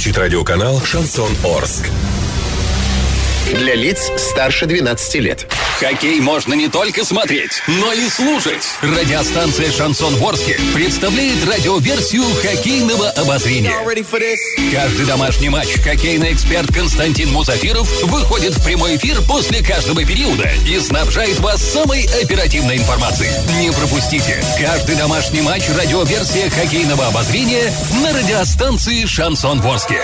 включить радиоканал «Шансон Орск». Для лиц старше 12 лет. Хоккей можно не только смотреть, но и слушать. Радиостанция «Шансон Ворске» представляет радиоверсию хоккейного обозрения. Каждый домашний матч хоккейный эксперт Константин Мусафиров выходит в прямой эфир после каждого периода и снабжает вас самой оперативной информацией. Не пропустите. Каждый домашний матч радиоверсия хоккейного обозрения на радиостанции «Шансон Ворске».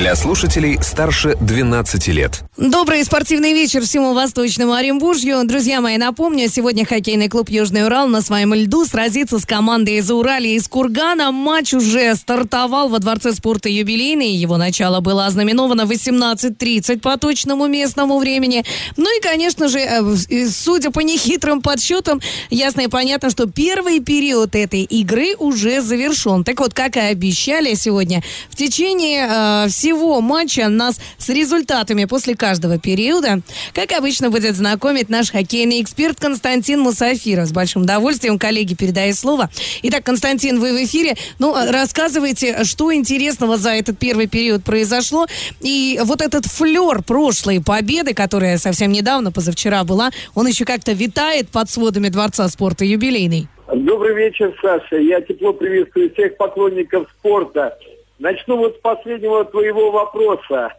Для слушателей старше 12 лет. Добрый спортивный вечер всему Восточному Оренбуржью. Друзья мои, напомню, сегодня хоккейный клуб «Южный Урал» на своем льду сразится с командой из Уралия из Кургана. Матч уже стартовал во Дворце спорта «Юбилейный». Его начало было ознаменовано 18.30 по точному местному времени. Ну и, конечно же, э, судя по нехитрым подсчетам, ясно и понятно, что первый период этой игры уже завершен. Так вот, как и обещали сегодня, в течение э, всего матча нас с результатами после каждого периода, как обычно, будет знакомить наш хоккейный эксперт Константин Мусафиров. С большим удовольствием, коллеги, передаю слово. Итак, Константин, вы в эфире. Ну, рассказывайте, что интересного за этот первый период произошло. И вот этот флер прошлой победы, которая совсем недавно, позавчера была, он еще как-то витает под сводами Дворца спорта юбилейный. Добрый вечер, Саша. Я тепло приветствую всех поклонников спорта. Начну вот с последнего твоего вопроса.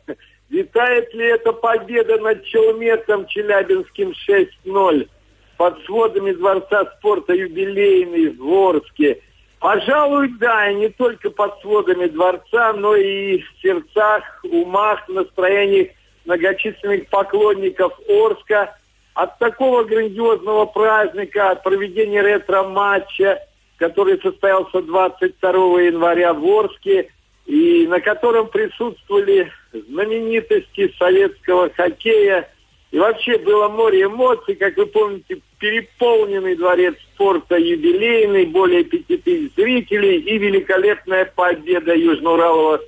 Витает ли эта победа над Челметом Челябинским 6-0 под сводами Дворца спорта юбилейный в Ворске? Пожалуй, да, и не только под сводами дворца, но и в сердцах, умах, настроениях многочисленных поклонников Орска. От такого грандиозного праздника, от проведения ретро-матча, который состоялся 22 января в Орске – и на котором присутствовали знаменитости советского хоккея. И вообще было море эмоций, как вы помните, переполненный дворец спорта юбилейный, более пяти тысяч зрителей и великолепная победа Южноуралова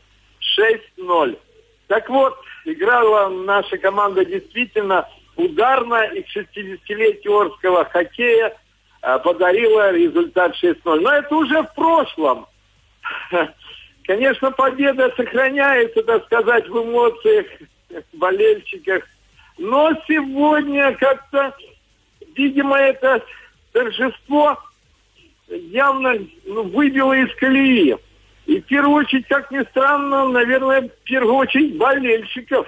6-0. Так вот, играла наша команда действительно ударно и к 60-летию Орского хоккея а, подарила результат 6-0. Но это уже в прошлом. Конечно, победа сохраняется, так сказать, в эмоциях болельщиках. Но сегодня как-то, видимо, это торжество явно ну, выбило из колеи. И в первую очередь, как ни странно, наверное, в первую очередь болельщиков.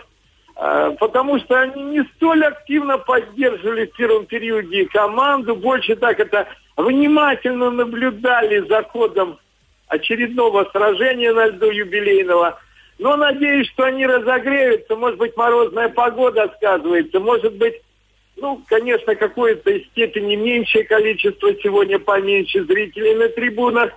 А, потому что они не столь активно поддерживали в первом периоде команду, больше так это внимательно наблюдали за ходом очередного сражения на льду юбилейного. Но надеюсь, что они разогреются. Может быть, морозная погода сказывается. Может быть, ну, конечно, какое-то степени меньшее количество сегодня поменьше зрителей на трибунах.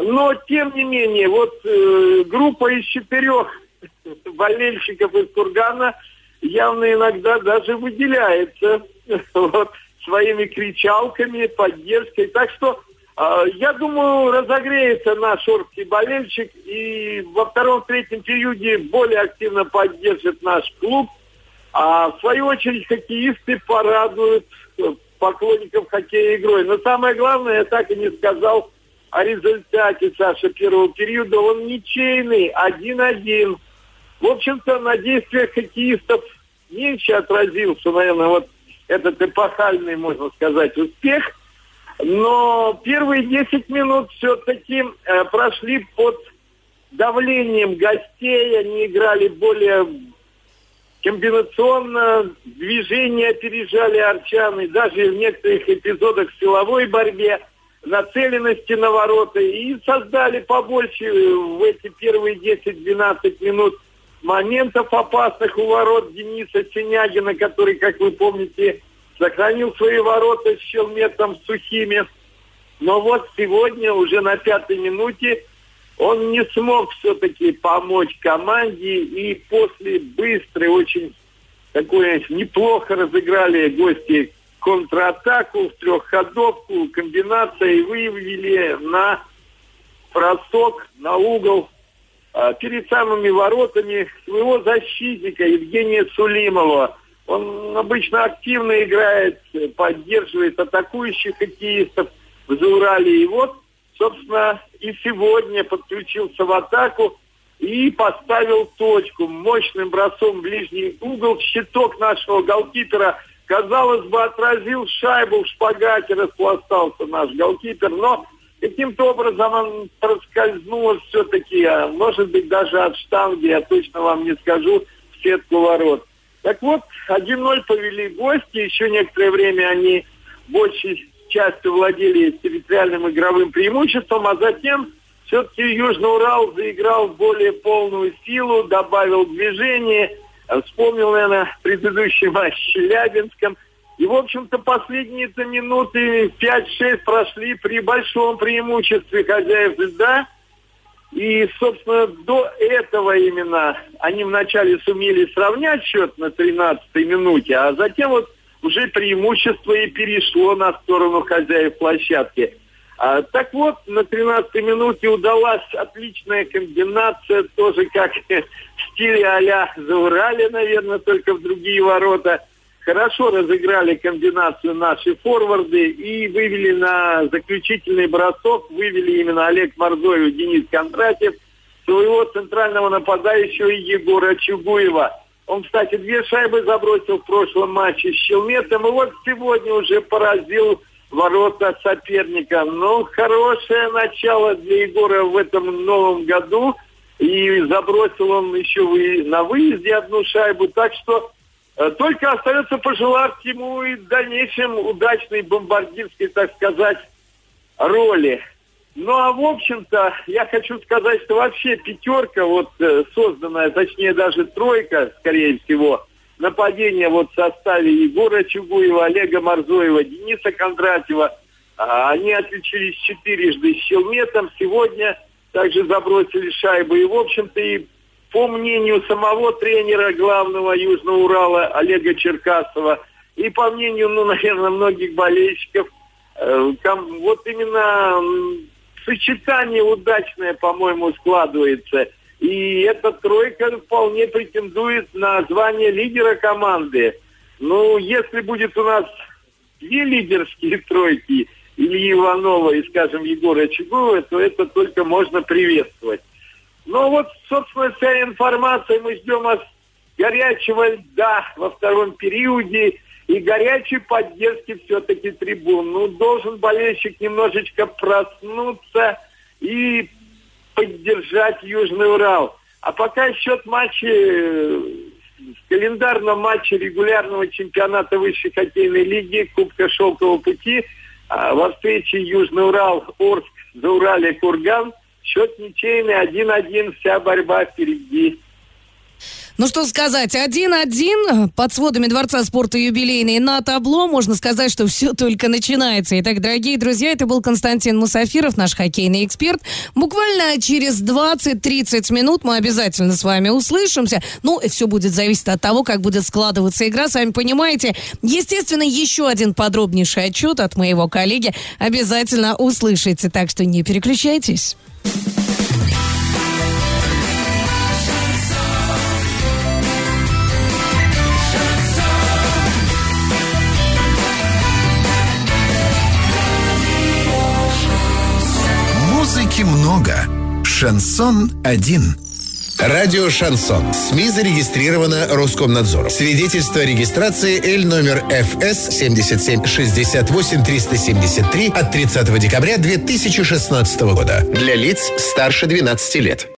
Но, тем не менее, вот э, группа из четырех болельщиков из Кургана явно иногда даже выделяется вот, своими кричалками, поддержкой. Так что я думаю, разогреется наш орский болельщик и во втором-третьем периоде более активно поддержит наш клуб. А в свою очередь хоккеисты порадуют поклонников хоккея игрой. Но самое главное, я так и не сказал о результате, Саша, первого периода. Он ничейный, один-один. В общем-то, на действиях хоккеистов меньше отразился, наверное, вот этот эпохальный, можно сказать, успех – но первые 10 минут все-таки э, прошли под давлением гостей. Они играли более комбинационно, движения опережали арчаны, даже в некоторых эпизодах в силовой борьбе, нацеленности на ворота. И создали побольше в эти первые 10-12 минут моментов опасных у ворот Дениса Синягина, который, как вы помните, сохранил свои ворота с Челметом сухими. Но вот сегодня, уже на пятой минуте, он не смог все-таки помочь команде. И после быстрой, очень такой неплохо разыграли гости контратаку в трехходовку, комбинация и вывели на бросок, на угол а, перед самыми воротами своего защитника Евгения Сулимова – он обычно активно играет, поддерживает атакующих хоккеистов в Заурале. И вот, собственно, и сегодня подключился в атаку. и поставил точку мощным бросом в ближний угол. Щиток нашего голкипера, казалось бы, отразил шайбу в шпагате, распластался наш голкипер, но каким-то образом он проскользнул все-таки, а может быть, даже от штанги, я точно вам не скажу, в сетку ворот. Так вот, 1-0 повели гости, еще некоторое время они большей частью владели территориальным игровым преимуществом, а затем все-таки Южный Урал заиграл в более полную силу, добавил движение, вспомнил, наверное, предыдущий матч с Челябинском. И, в общем-то, последние-то минуты 5-6 прошли при большом преимуществе хозяев льда. И, собственно, до этого именно они вначале сумели сравнять счет на 13-й минуте, а затем вот уже преимущество и перешло на сторону хозяев площадки. А, так вот, на 13-й минуте удалась отличная комбинация, тоже как в стиле а-ля Заурали, наверное, только в другие ворота. Хорошо разыграли комбинацию наши форварды и вывели на заключительный бросок, вывели именно Олег Морзоев, Денис Кондратьев, своего центрального нападающего Егора Чугуева. Он, кстати, две шайбы забросил в прошлом матче с Челметом, и вот сегодня уже поразил ворота соперника. Ну, хорошее начало для Егора в этом новом году. И забросил он еще на выезде одну шайбу. Так что только остается пожелать ему и в дальнейшем удачной бомбардирской, так сказать, роли. Ну, а в общем-то, я хочу сказать, что вообще пятерка, вот э, созданная, точнее даже тройка, скорее всего, нападение вот в составе Егора Чугуева, Олега Марзоева, Дениса Кондратьева. А, они отличились четырежды с Челметом. Сегодня также забросили шайбу. И, в общем-то, и по мнению самого тренера главного Южного Урала Олега Черкасова, и по мнению, ну, наверное, многих болельщиков, э, там, вот именно сочетание удачное, по-моему, складывается – и эта тройка вполне претендует на звание лидера команды. Ну, если будет у нас две лидерские тройки, Ильи Иванова и, скажем, Егора Чугуева, то это только можно приветствовать. Но вот, собственно, вся информация. Мы ждем от горячего льда во втором периоде и горячей поддержки все-таки трибун. Ну, должен болельщик немножечко проснуться и поддержать Южный Урал. А пока счет матча э, в календарном матче регулярного чемпионата высшей хоккейной лиги Кубка Шелкового пути а во встрече Южный Урал, Орск, Зауралье, Курган счет ничейный 1-1, вся борьба впереди. Ну что сказать, один-один под сводами Дворца спорта юбилейный на табло. Можно сказать, что все только начинается. Итак, дорогие друзья, это был Константин Мусафиров, наш хоккейный эксперт. Буквально через 20-30 минут мы обязательно с вами услышимся. Ну, все будет зависеть от того, как будет складываться игра. Сами понимаете. Естественно, еще один подробнейший отчет от моего коллеги обязательно услышите. Так что не переключайтесь. Много. Шансон один. Радио «Шансон». СМИ зарегистрировано Роскомнадзором. Свидетельство о регистрации Л номер ФС 7768 373 от 30 декабря 2016 года. Для лиц старше 12 лет.